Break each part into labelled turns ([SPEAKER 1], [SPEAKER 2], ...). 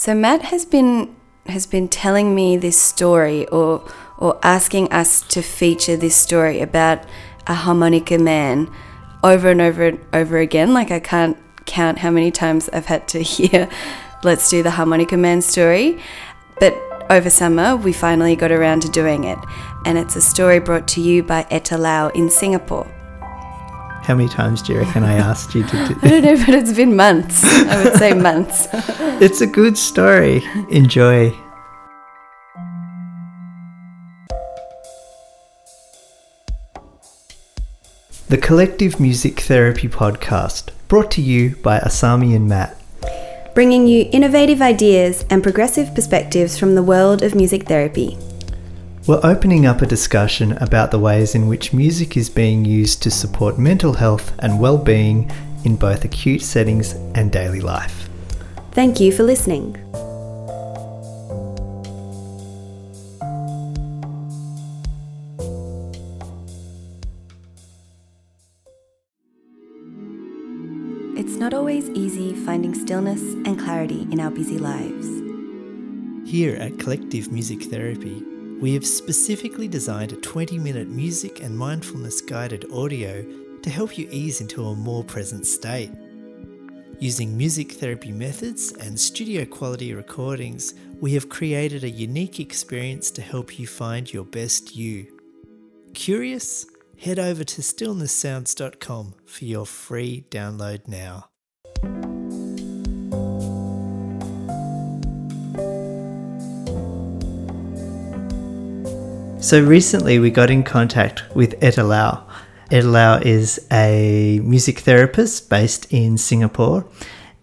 [SPEAKER 1] So Matt has been has been telling me this story or or asking us to feature this story about a harmonica man over and over and over again. Like I can't count how many times I've had to hear let's do the harmonica man story. But over summer we finally got around to doing it. And it's a story brought to you by Eta Lauw in Singapore.
[SPEAKER 2] How many times do you reckon I asked you to do
[SPEAKER 1] I don't know, but it's been months. I would say months.
[SPEAKER 2] It's a good story. Enjoy. The Collective Music Therapy Podcast, brought to you by Asami and Matt.
[SPEAKER 1] Bringing you innovative ideas and progressive perspectives from the world of music therapy.
[SPEAKER 2] We're opening up a discussion about the ways in which music is being used to support mental health and well-being in both acute settings and daily life.
[SPEAKER 1] Thank you for listening. It's not always easy finding stillness and clarity in our busy lives.
[SPEAKER 2] Here at Collective Music Therapy, we have specifically designed a 20 minute music and mindfulness guided audio to help you ease into a more present state. Using music therapy methods and studio quality recordings, we have created a unique experience to help you find your best you. Curious? Head over to stillnesssounds.com for your free download now. So recently we got in contact with Eta Lauw. Eta Lauw is a music therapist based in Singapore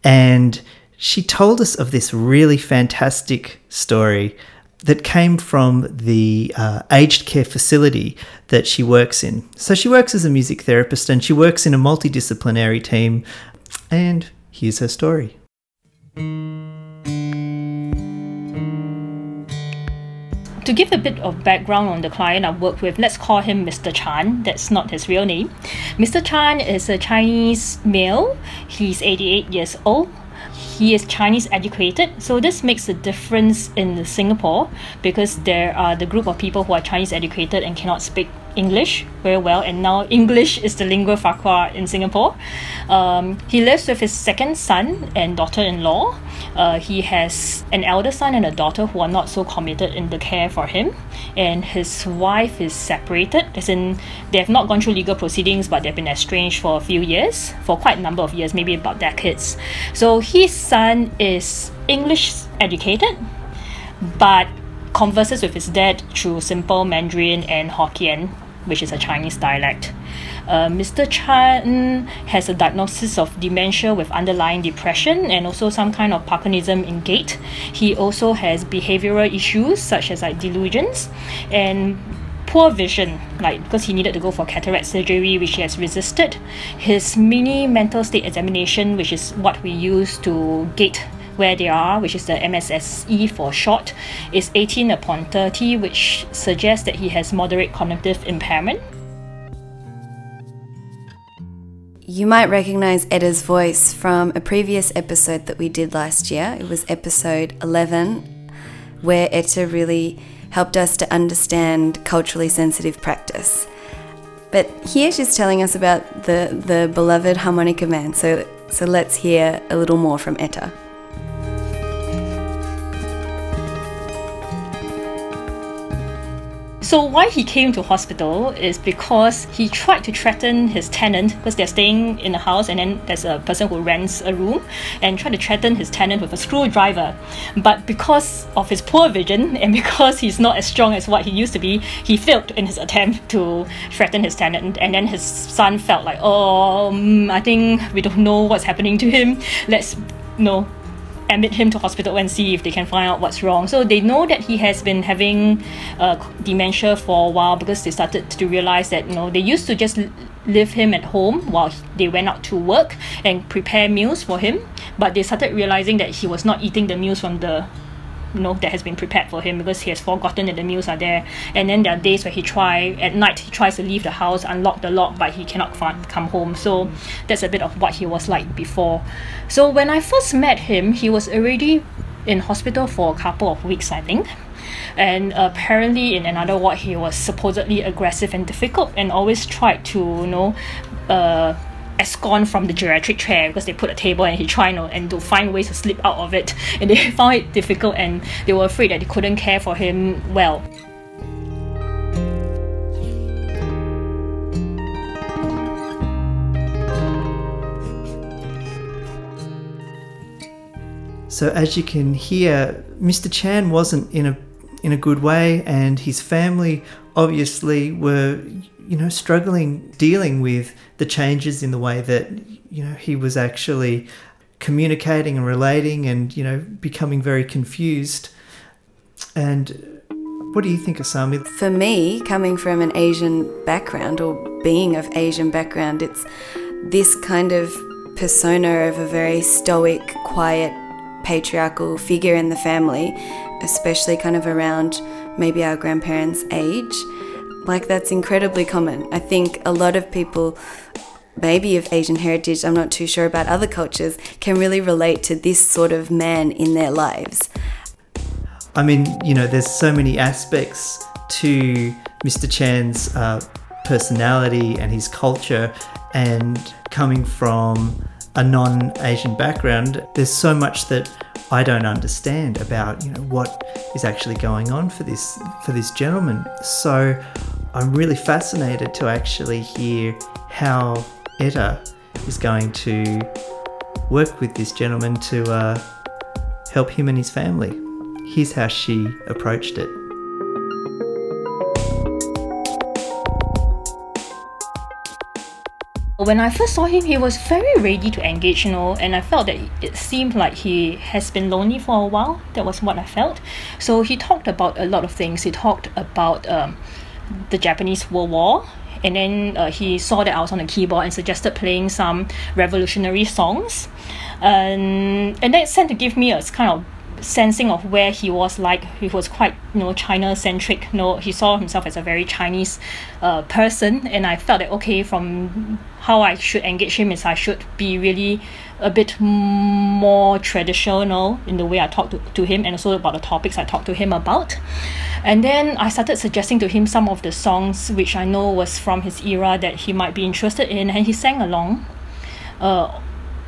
[SPEAKER 2] and she told us of this really fantastic story that came from the uh, aged care facility that she works in. So she works as a music therapist and she works in a multidisciplinary team. And here's her story.
[SPEAKER 3] To give a bit of background on the client I work with, let's call him Mr. Chan. That's not his real name. Mr. Chan is a Chinese male. He's 88 years old he is Chinese educated, so this makes a difference in Singapore because there are the group of people who are Chinese educated and cannot speak English very well, and now English is the lingua franca in Singapore. Um, he lives with his second son and daughter-in-law. Uh, he has an elder son and a daughter who are not so committed in the care for him, and his wife is separated. As in, they have not gone through legal proceedings, but they've been estranged for a few years, for quite a number of years, maybe about decades. So his son is English educated, but converses with his dad through simple Mandarin and Hokkien which is a Chinese dialect. Uh, Mr. Chan has a diagnosis of dementia with underlying depression and also some kind of Parkinsonism in gait. He also has behavioral issues such as like delusions and poor vision, like because he needed to go for cataract surgery, which he has resisted. His mini mental state examination, which is what we use to gate where they are, which is the MMSE for short, is 18 upon 30, which suggests that he has moderate cognitive impairment.
[SPEAKER 1] You might recognize Eta's voice from a previous episode that we did last year. It was episode 11, where Eta really helped us to understand culturally sensitive practice. But here she's telling us about the, the beloved harmonica man, so, so let's hear a little more from Eta.
[SPEAKER 3] So why he came to hospital is because he tried to threaten his tenant because they're staying in a house and then there's a person who rents a room and tried to threaten his tenant with a screwdriver. But because of his poor vision and because he's not as strong as what he used to be, he failed in his attempt to threaten his tenant. And then his son felt like, oh, um, I think we don't know what's happening to him. Let's you know admit him to hospital and see if they can find out what's wrong. So they know that he has been having uh, dementia for a while because they started to realize that you know they used to just leave him at home while they went out to work and prepare meals for him, but they started realizing that he was not eating the meals from the you know that has been prepared for him because he has forgotten that the meals are there. And then there are days where he try at night he tries to leave the house unlock the lock but he cannot find, come home. So that's a bit of what he was like before. So when I first met him he was already in hospital for a couple of weeks, I think. And apparently, in another ward, he was supposedly aggressive and difficult, and always tried to, you know, uh, escort from the geriatric chair because they put a table and he tried and to find ways to slip out of it and they found it difficult and they were afraid that they couldn't care for him well.
[SPEAKER 2] So as you can hear, Mr. Chan wasn't in a in a good way, and his family obviously were, you know, struggling dealing with the changes in the way that you know he was actually communicating and relating, and you know, becoming very confused. And what do you think, of Asami?
[SPEAKER 1] For me, coming from an Asian background or being of Asian background, it's this kind of persona of a very stoic, quiet patriarchal figure in the family, especially kind of around maybe our grandparents' age. Like, that's incredibly common. I think a lot of people, maybe of Asian heritage, I'm not too sure about other cultures, can really relate to this sort of man in their lives.
[SPEAKER 2] I mean, you know, there's so many aspects to Mr. Chan's uh, personality and his culture, and coming from a non-Asian background, there's so much that I don't understand about you know what is actually going on for this for this gentleman. So I'm really fascinated to actually hear how Eta is going to work with this gentleman to uh, help him and his family. Here's how she approached it.
[SPEAKER 3] When I first saw him, he was very ready to engage, you know, and I felt that it seemed like he has been lonely for a while. That was what I felt. So he talked about a lot of things. He talked about um, the Japanese World War, and then uh, he saw that I was on the keyboard and suggested playing some revolutionary songs, and and that seemed to give me a kind of sensing of where he was like. He was quite you know China centric you know he saw himself as a very Chinese uh, person and I felt that okay from how I should engage him is I should be really a bit more traditional in the way I talk to, to him and also about the topics I talk to him about. And then I started suggesting to him some of the songs which I know was from his era that he might be interested in and he sang along. Uh,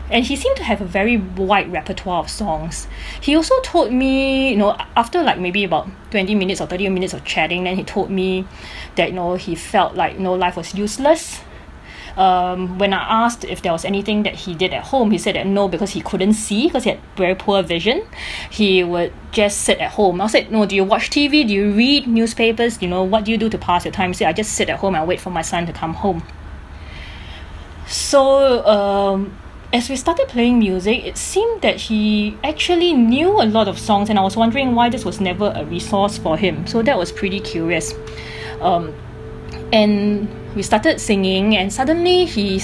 [SPEAKER 3] and he seemed to have a very wide repertoire of songs. He also told me, you know, after like maybe about 20 minutes or 30 minutes of chatting, then he told me that, you know, he felt like, you know, life was useless. Um, when I asked if there was anything that he did at home, he said that no, because he couldn't see, because he had very poor vision. He would just sit at home. I said, no, do you watch TV? Do you read newspapers? You know, what do you do to pass your time? He said, I just sit at home and wait for my son to come home. So, um, as we started playing music, it seemed that he actually knew a lot of songs, and I was wondering why this was never a resource for him. So that was pretty curious. Um, and we started singing, and suddenly he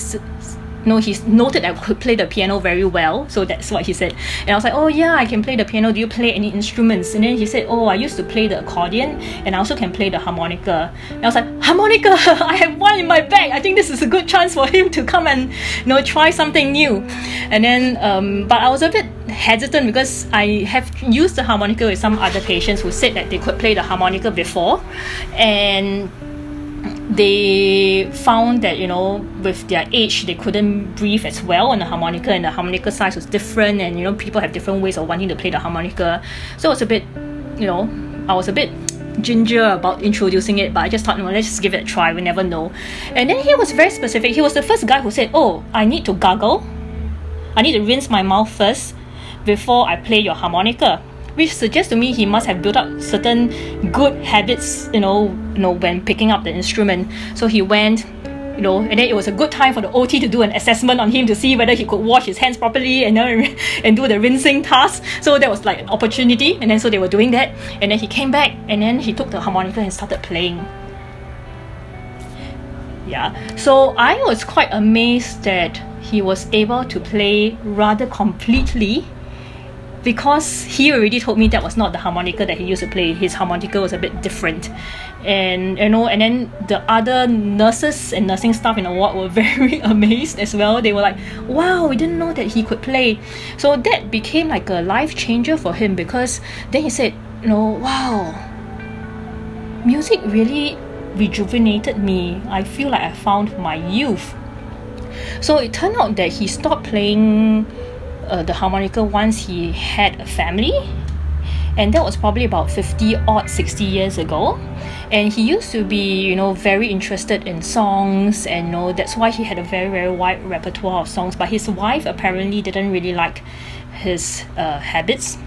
[SPEAKER 3] no, he noted that I could play the piano very well. So that's what he said. And I was like, oh yeah, I can play the piano. Do you play any instruments? And then he said, oh, I used to play the accordion and I also can play the harmonica. And I was like, harmonica, I have one in my bag. I think this is a good chance for him to come and you know try something new. And then, um, but I was a bit hesitant because I have used the harmonica with some other patients who said that they could play the harmonica before, and they found that you know with their age they couldn't breathe as well on the harmonica and the harmonica size was different and you know people have different ways of wanting to play the harmonica. So it was a bit you know I was a bit ginger about introducing it but I just thought no let's just give it a try. We never know. And then he was very specific. He was the first guy who said oh I need to gargle. I need to rinse my mouth first before I play your harmonica which suggests to me he must have built up certain good habits, you know, you know, when picking up the instrument. So he went, you know, and then it was a good time for the OT to do an assessment on him to see whether he could wash his hands properly and then and do the rinsing task. So that was like an opportunity, and then so they were doing that, and then he came back, and then he took the harmonica and started playing. Yeah, so I was quite amazed that he was able to play rather completely because he already told me that was not the harmonica that he used to play. His harmonica was a bit different. And you know, and then the other nurses and nursing staff in the ward were very amazed as well. They were like, Wow, we didn't know that he could play. So that became like a life changer for him because then he said, you know, wow, music really rejuvenated me. I feel like I found my youth. So it turned out that he stopped playing uh, the harmonica once he had a family. And that was probably about 50 odd 60 years ago. And he used to be you know very interested in songs and you know that's why he had a very very wide repertoire of songs. But his wife apparently didn't really like his uh, habits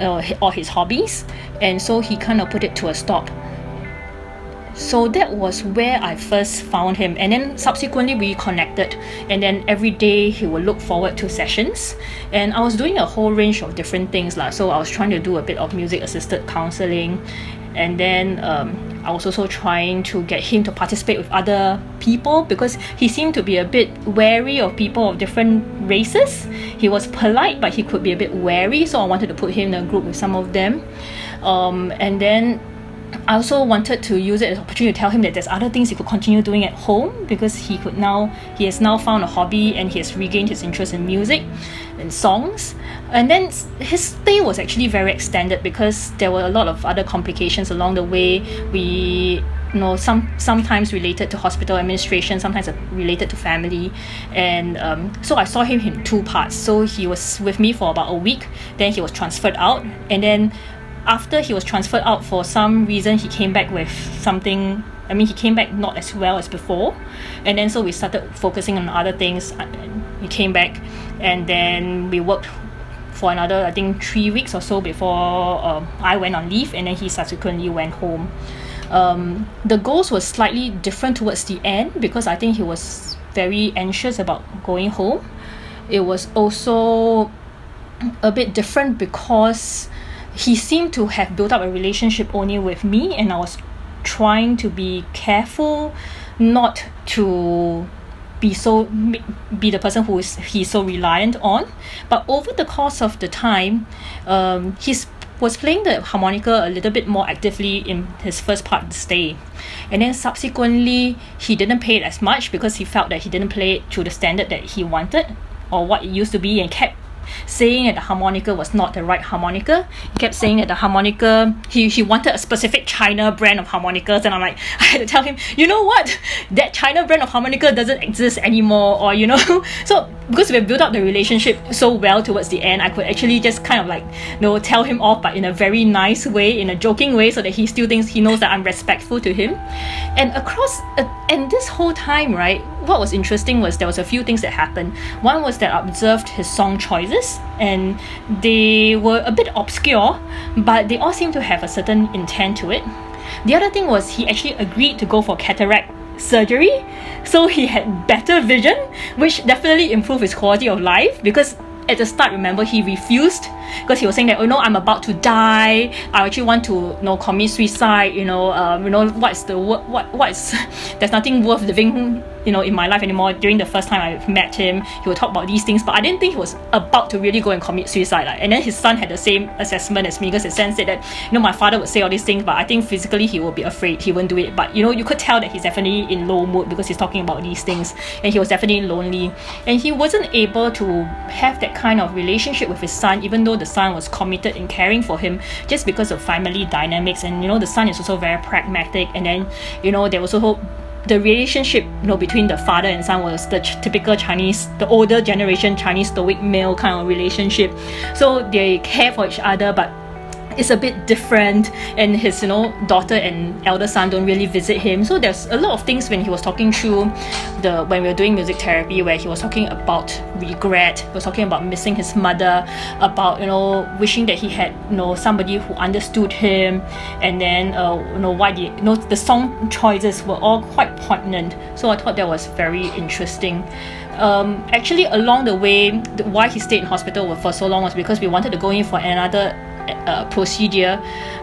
[SPEAKER 3] uh, or his hobbies. And so he kind of put it to a stop so that was where I first found him and then subsequently we connected and then every day he would look forward to sessions and I was doing a whole range of different things lah. so I was trying to do a bit of music assisted counseling and then um, I was also trying to get him to participate with other people because he seemed to be a bit wary of people of different races. He was polite, but he could be a bit wary, so I wanted to put him in a group with some of them. Um, and then I also wanted to use it as an opportunity to tell him that there's other things he could continue doing at home because he could now he has now found a hobby and he has regained his interest in music and songs. And then his stay was actually very extended because there were a lot of other complications along the way. We you know some sometimes related to hospital administration sometimes related to family and um, so i saw him in two parts so he was with me for about a week then he was transferred out and then after he was transferred out for some reason he came back with something I mean he came back not as well as before. And then so we started focusing on other things he came back. And then we worked for another I think three weeks or so before um, I went on leave and then he subsequently went home. Um, the goals were slightly different towards the end because I think he was very anxious about going home. It was also a bit different because he seemed to have built up a relationship only with me and I was trying to be careful not to be so be the person who is he's so reliant on. But over the course of the time um, he's was playing the harmonica a little bit more actively in his first part of the stay. And then subsequently he didn't play it as much because he felt that he didn't play it to the standard that he wanted or what it used to be and kept saying that the harmonica was not the right harmonica. He kept saying that the harmonica, he, he wanted a specific China brand of harmonicas. And I'm like, I had to tell him, you know what? That China brand of harmonica doesn't exist anymore. Or, you know, so because we built up the relationship so well towards the end, I could actually just kind of like, you know, tell him off, but in a very nice way, in a joking way, so that he still thinks he knows that I'm respectful to him. And across, uh, and this whole time, right, what was interesting was there was a few things that happened. One was that I observed his song choices, and they were a bit obscure, but they all seemed to have a certain intent to it. The other thing was he actually agreed to go for cataract surgery, so he had better vision, which definitely improved his quality of life because at the start remember he refused because he was saying that oh no I'm about to die I actually want to you know commit suicide you know um, you know what's the what what what's there's nothing worth living you know in my life anymore. During the first time I met him he would talk about these things but I didn't think he was about to really go and commit suicide like. and then his son had the same assessment as me because his son said that you know my father would say all these things but I think physically he would be afraid. He wouldn't do it. But you know you could tell that he's definitely in low mood because he's talking about these things. And he was definitely lonely. And he wasn't able to have that kind of relationship with his son even though the son was committed in caring for him just because of family dynamics. And you know the son is also very pragmatic. And then you know there was also the relationship you know between the father and son was the ch- typical Chinese the older generation Chinese stoic male kind of relationship. So they care for each other but is a bit different and his you know daughter and elder son don't really visit him. So there's a lot of things when he was talking through the when we were doing music therapy where he was talking about regret he was talking about missing his mother about you know wishing that he had you know somebody who understood him. And then uh, you know why the you know the song choices were all quite poignant. So I thought that was very interesting. Um, actually along the way why he stayed in hospital for so long was because we wanted to go in for another uh, procedure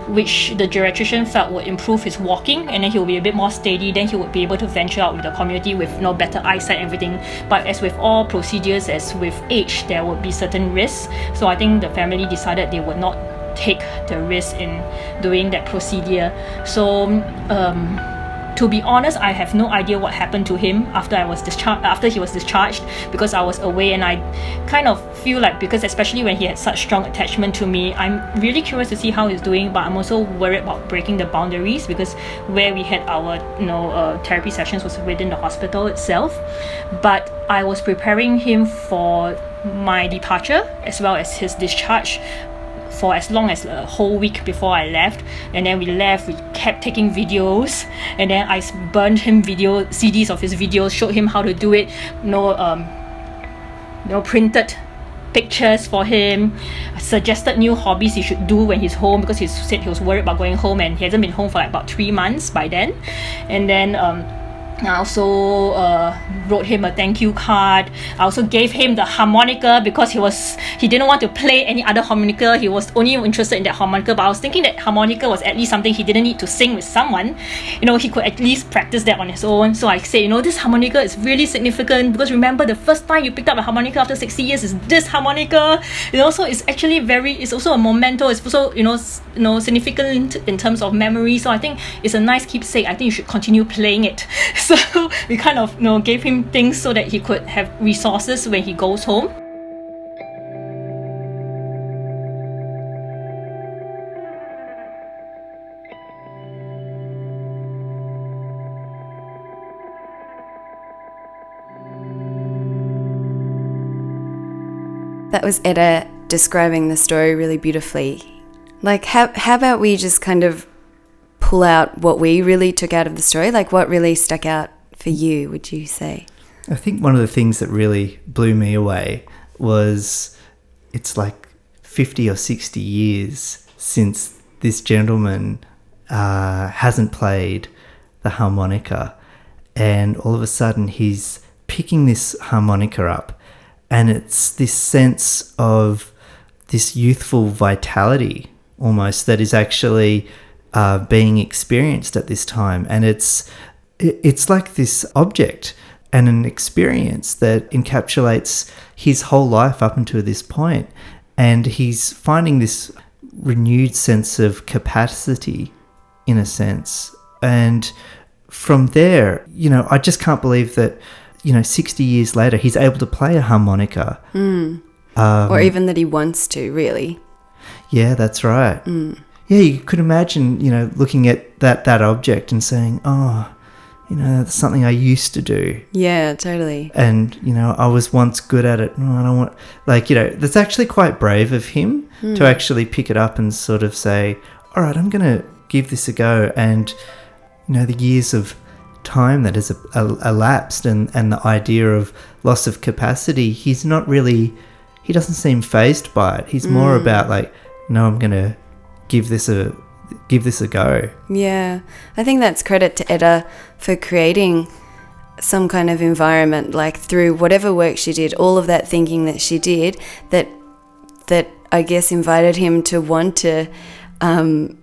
[SPEAKER 3] which the geriatrician felt would improve his walking and then he will be a bit more steady then he would be able to venture out with the community with you know, better eyesight everything. But as with all procedures as with age there would be certain risks. So I think the family decided they would not take the risk in doing that procedure. So um, to be honest, I have no idea what happened to him after I was discharged. After he was discharged, because I was away, and I kind of feel like because especially when he had such strong attachment to me, I'm really curious to see how he's doing. But I'm also worried about breaking the boundaries because where we had our you know uh, therapy sessions was within the hospital itself. But I was preparing him for my departure as well as his discharge for as long as a whole week before I left. And then we left, we kept taking videos, and then I burned him video CDs of his videos, showed him how to do it. You know, um, you know, printed pictures for him, I suggested new hobbies he should do when he's home because he said he was worried about going home and he hasn't been home for like about three months by then. And then um, I also uh, wrote him a thank you card. I also gave him the harmonica because he was he didn't want to play any other harmonica. He was only interested in that harmonica. But I was thinking that harmonica was at least something he didn't need to sing with someone. You know, he could at least practice that on his own. So I said, you know, this harmonica is really significant because remember the first time you picked up a harmonica after 60 years is this harmonica. You know, so it's actually very it's also a memento. It's also you know you know significant in terms of memory. So I think it's a nice keepsake. I think you should continue playing it. So we kind of you know gave him things so that he could have resources when he goes home.
[SPEAKER 1] That was Eta describing the story really beautifully. Like, how, how about we just kind of pull out what we really took out of the story? Like, what really stuck out for you, would you say?
[SPEAKER 2] I think one of the things that really blew me away was it's like 50 or 60 years since this gentleman uh, hasn't played the harmonica, and all of a sudden he's picking this harmonica up and it's this sense of this youthful vitality almost that is actually uh, being experienced at this time and it's it's like this object and an experience that encapsulates his whole life up until this point and he's finding this renewed sense of capacity in a sense and from there you know i just can't believe that you know, 60 years later, he's able to play a harmonica.
[SPEAKER 1] Mm. Um, or even that he wants to, really.
[SPEAKER 2] Yeah, that's right.
[SPEAKER 1] Mm.
[SPEAKER 2] Yeah, you could imagine, you know, looking at that, that object and saying, oh, you know, that's something I used to do.
[SPEAKER 1] Yeah, totally.
[SPEAKER 2] And, you know, I was once good at it. No, I don't want, like, you know, that's actually quite brave of him mm. to actually pick it up and sort of say, all right, I'm going to give this a go. And, you know, the years of time that has elapsed and, and the idea of loss of capacity, he's not really, he doesn't seem phased by it. He's more mm. about like, no, I'm going to give this a, give this a go.
[SPEAKER 1] Yeah. I think that's credit to Eta for creating some kind of environment, like through whatever work she did, all of that thinking that she did, that, that I guess invited him to want to, um,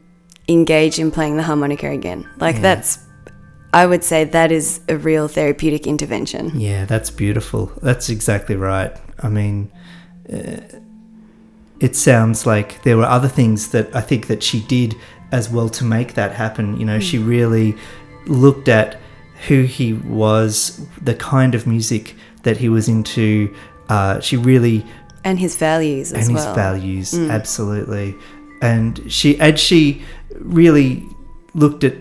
[SPEAKER 1] engage in playing the harmonica again. Like yeah. that's I would say that is a real therapeutic intervention.
[SPEAKER 2] Yeah, that's beautiful. That's exactly right. I mean, uh, it sounds like there were other things that I think that she did as well to make that happen. You know, mm. she hmm. really looked at who he was, the kind of music that he was into. Uh, she really
[SPEAKER 1] and his values
[SPEAKER 2] and
[SPEAKER 1] well.
[SPEAKER 2] his values mm. absolutely. And she and she really looked at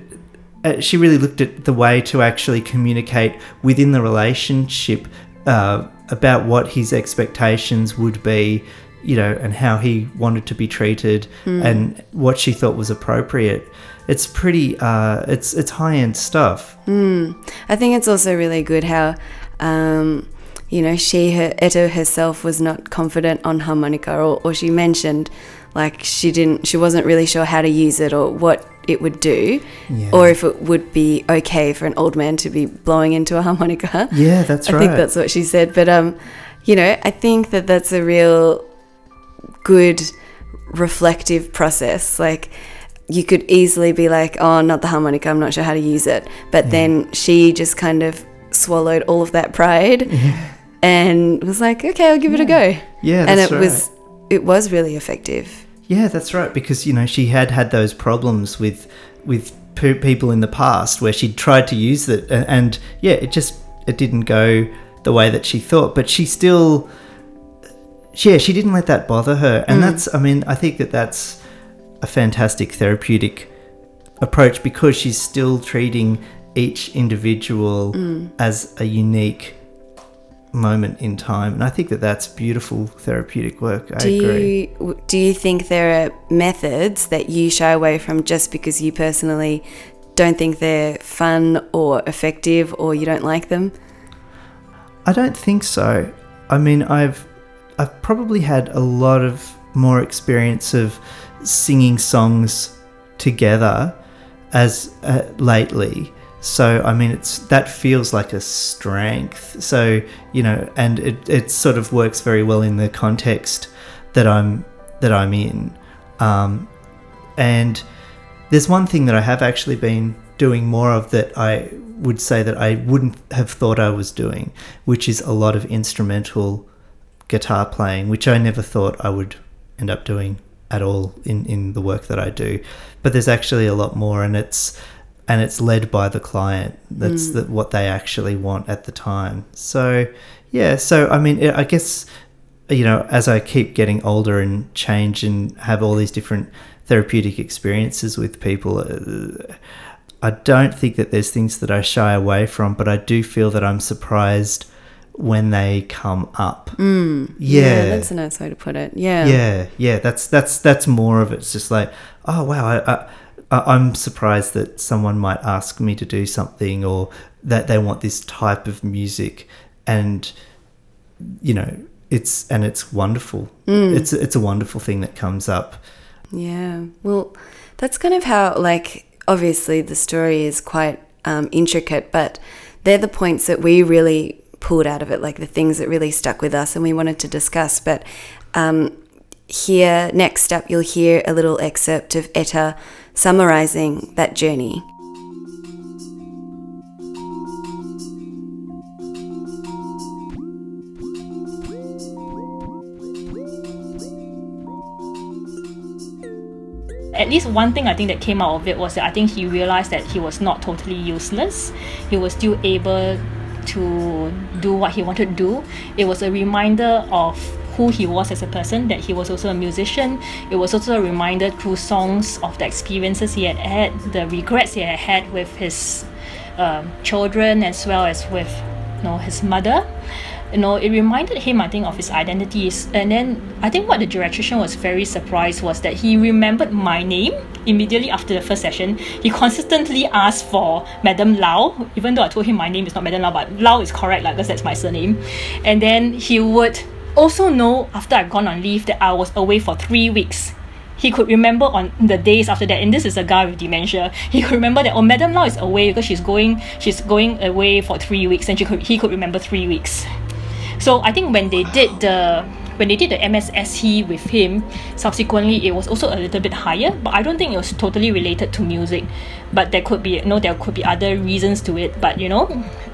[SPEAKER 2] uh, she really looked at the way to actually communicate within the relationship uh, about what his expectations would be, you know, and how he wanted to be treated, mm. and what she thought was appropriate. It's pretty. Uh, it's it's high end stuff.
[SPEAKER 1] Mm. I think it's also really good how. Um, you know, she, her, Eta herself was not confident on harmonica, or, or she mentioned like she didn't, she wasn't really sure how to use it or what it would do, yeah. or if it would be okay for an old man to be blowing into a harmonica.
[SPEAKER 2] Yeah, that's
[SPEAKER 1] I
[SPEAKER 2] right.
[SPEAKER 1] I think that's what she said. But um, you know, I think that that's a real good reflective process. Like you could easily be like, "Oh, not the harmonica. I'm not sure how to use it." But mm-hmm. then she just kind of swallowed all of that pride mm-hmm. and was like, "Okay, I'll give it a go."
[SPEAKER 2] Yeah,
[SPEAKER 1] and it
[SPEAKER 2] right.
[SPEAKER 1] was it was really effective.
[SPEAKER 2] Yeah, that's right. Because you know she had had those problems with with pe- people in the past where she'd tried to use it, and, and yeah, it just it didn't go the way that she thought. But she still, yeah, she didn't let that bother her, and mm. that's. I mean, I think that that's a fantastic therapeutic approach because she's still treating each individual mm. as a unique moment in time and i think that that's beautiful therapeutic work i
[SPEAKER 1] Do
[SPEAKER 2] agree
[SPEAKER 1] you do you think there are methods that you shy away from just because you personally don't think they're fun or effective or you don't like them?
[SPEAKER 2] I don't think so. I mean, I've I've probably had a lot of more experience of singing songs together as uh, lately. So I mean, it's that feels like a strength. So you know, and it it sort of works very well in the context that I'm that I'm in. Um, and there's one thing that I have actually been doing more of that I would say that I wouldn't have thought I was doing, which is a lot of instrumental guitar playing, which I never thought I would end up doing at all in, in the work that I do. But there's actually a lot more, and it's and it's led by the client. That's the, what they actually want at the time. So yeah, so I mean, I guess you know, as I keep getting older and change and have all these different therapeutic experiences with people, uh, I don't think that there's things that I shy away from, but I do feel that I'm surprised when they come up. Mm, yeah,
[SPEAKER 1] that's a nice way to put it. Yeah.
[SPEAKER 2] yeah, yeah. That's that's that's more of it. It's just like, oh wow, I, I, I'm surprised that someone might ask me to do something, or that they want this type of music, and you know, it's and it's wonderful. It's it's a wonderful thing that comes up.
[SPEAKER 1] Yeah. Well, that's kind of how, like, obviously the story is quite um, intricate, but they're the points that we really pulled out of it, like the things that really stuck with us and we wanted to discuss. But um, here, next up, you'll hear a little excerpt of Eta summarizing that journey.
[SPEAKER 3] At least one thing I think that came out of it was that I think he realized that he was not totally useless. He was still able to do what he wanted to do. It was a reminder of who he was as a person, that he was also a musician. It was also a reminder through songs of the experiences he had had, the regrets he had had with his um, children as well as with you know his mother you know it reminded him i think of his identities. And then i think what the geriatrician was very surprised was that he remembered my name immediately after the first session. He consistently asked for madam lau even though i told him my name is not madam lau but lau is correct like because that's my surname. And then he would also know after i've gone on leave that i was away for three weeks. He could remember on the days after that and this is a guy with dementia. He could remember that oh madam lau is away because she's going she's going away for three weeks and she could he could remember three weeks so I think when they did the when they did the MMSE with him, subsequently it was also a little bit higher, but I don't think it was totally related to music. But there could be you know there could be other reasons to it. But you know,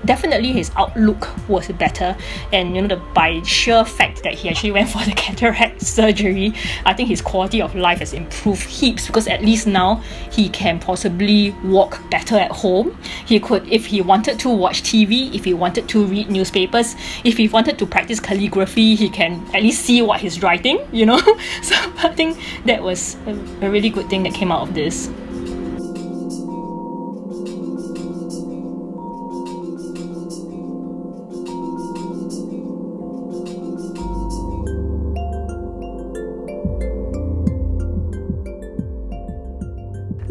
[SPEAKER 3] definitely his outlook was better, and you know the by sheer fact that he actually went for the cataract surgery, I think his quality of life has improved heaps because at least now he can possibly walk better at home. He could, if he wanted to, watch TV. If he wanted to read newspapers. If he wanted to practice calligraphy, he can at least see what he's writing. You know, so I think that was a, a really good thing that came out of this.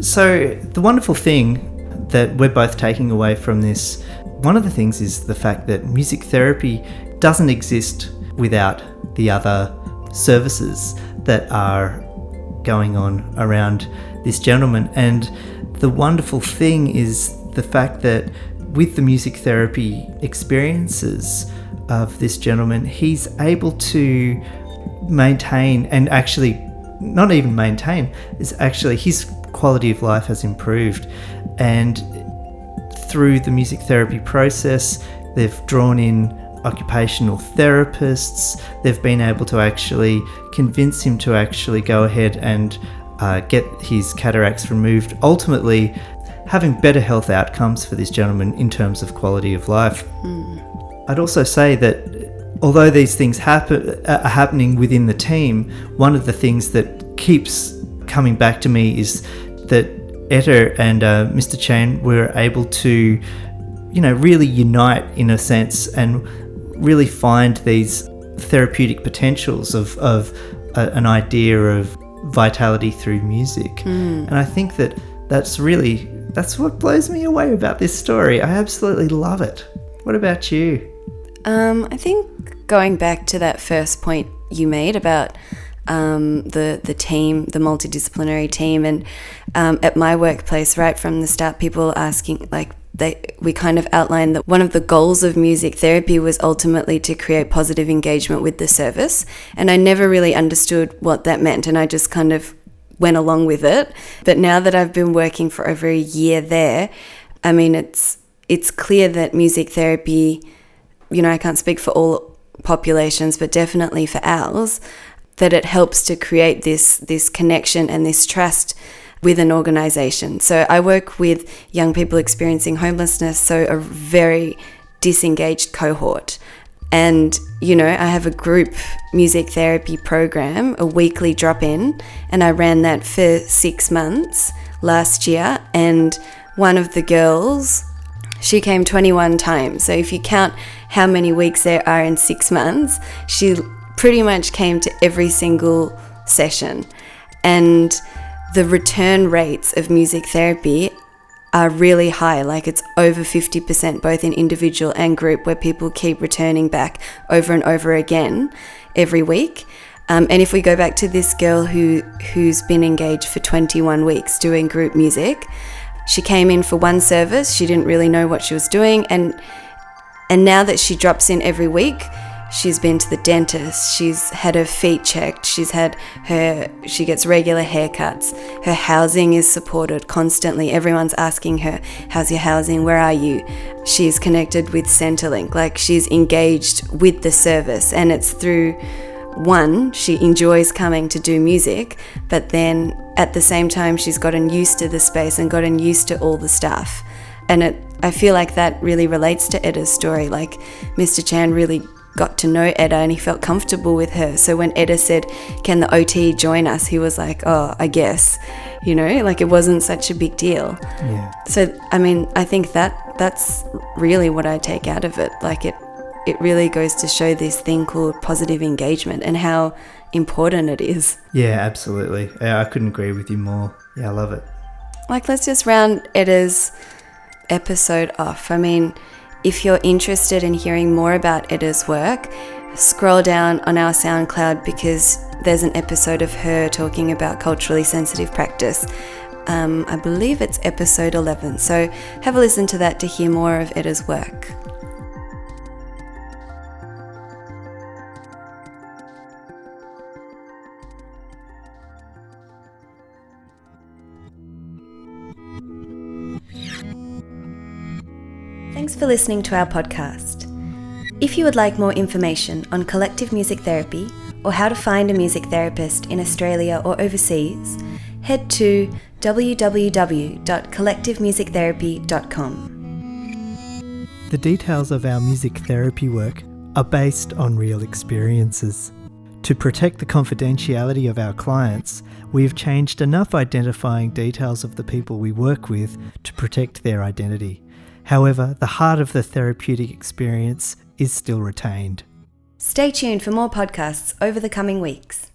[SPEAKER 2] So, the wonderful thing that we're both taking away from this, one of the things is the fact that music therapy doesn't exist without the other services that are going on around this gentleman. And the wonderful thing is the fact that with the music therapy experiences of this gentleman, he's able to maintain and actually not even maintain, is actually his quality of life has improved. And through the music therapy process, they've drawn in occupational therapists. They've been able to actually convince him to actually go ahead and uh, get his cataracts removed. Ultimately, having better health outcomes for this gentleman in terms of quality of life. Mm. I'd also say that although these things happen uh, are happening within the team, one of the things that keeps coming back to me is that Eta and uh, Mr. Chan were able to, you know, really unite in a sense and really find these therapeutic potentials of, of a, an idea of vitality through music. Mm. And I think that that's really that's what blows me away about this story. I absolutely love it. What about you?
[SPEAKER 1] Um, I think going back to that first point you made about um, the the team, the multidisciplinary team, and um, at my workplace, right from the start, people asking like they we kind of outlined that one of the goals of music therapy was ultimately to create positive engagement with the service, and I never really understood what that meant, and I just kind of went along with it. But now that I've been working for over a year there, I mean it's it's clear that music therapy, you know, I can't speak for all populations, but definitely for ours, that it helps to create this this connection and this trust with an organization. So I work with young people experiencing homelessness, so a very disengaged cohort. And, you know, I have a group music therapy program, a weekly drop in, and I ran that for six months last year. And one of the girls, she came 21 times. So if you count how many weeks there are in six months, she pretty much came to every single session. And the return rates of music therapy are really high, like it's over 50%, both in individual and group, where people keep returning back over and over again every week. Um, and if we go back to this girl who who's been engaged for 21 weeks doing group music, she came in for one service. She didn't really know what she was doing, and and now that she drops in every week, She's been to the dentist. She's had her feet checked. She's had her, she gets regular haircuts. Her housing is supported constantly. Everyone's asking her, How's your housing? Where are you? She's connected with Centrelink. Like she's engaged with the service. And it's through one, she enjoys coming to do music, but then at the same time, she's gotten used to the space and gotten used to all the staff. And it, I feel like that really relates to Eta's story. Like Mr. Chan really got to know Eta and he felt comfortable with her. So when Eta said, Can the OT join us? he was like, Oh, I guess. You know, like it wasn't such a big deal.
[SPEAKER 2] Yeah.
[SPEAKER 1] So I mean, I think that that's really what I take out of it. Like it it really goes to show this thing called positive engagement and how important it is.
[SPEAKER 2] Yeah, absolutely. Yeah, I couldn't agree with you more. Yeah, I love it.
[SPEAKER 1] Like let's just round Eta's episode off. I mean, if you're interested in hearing more about Eta's work, scroll down on our SoundCloud because there's an episode of her talking about culturally sensitive practice. Um, I believe it's episode 11. So have a listen to that to hear more of Eta's work. Thanks for listening to our podcast. If you would like more information on collective music therapy or how to find a music therapist in Australia or overseas, head to www.collectivemusictherapy.com.
[SPEAKER 2] The details of our music therapy work are based on real experiences. To protect the confidentiality of our clients, we have changed enough identifying details of the people we work with to protect their identity. However, the heart of the therapeutic experience is still retained.
[SPEAKER 1] Stay tuned for more podcasts over the coming weeks.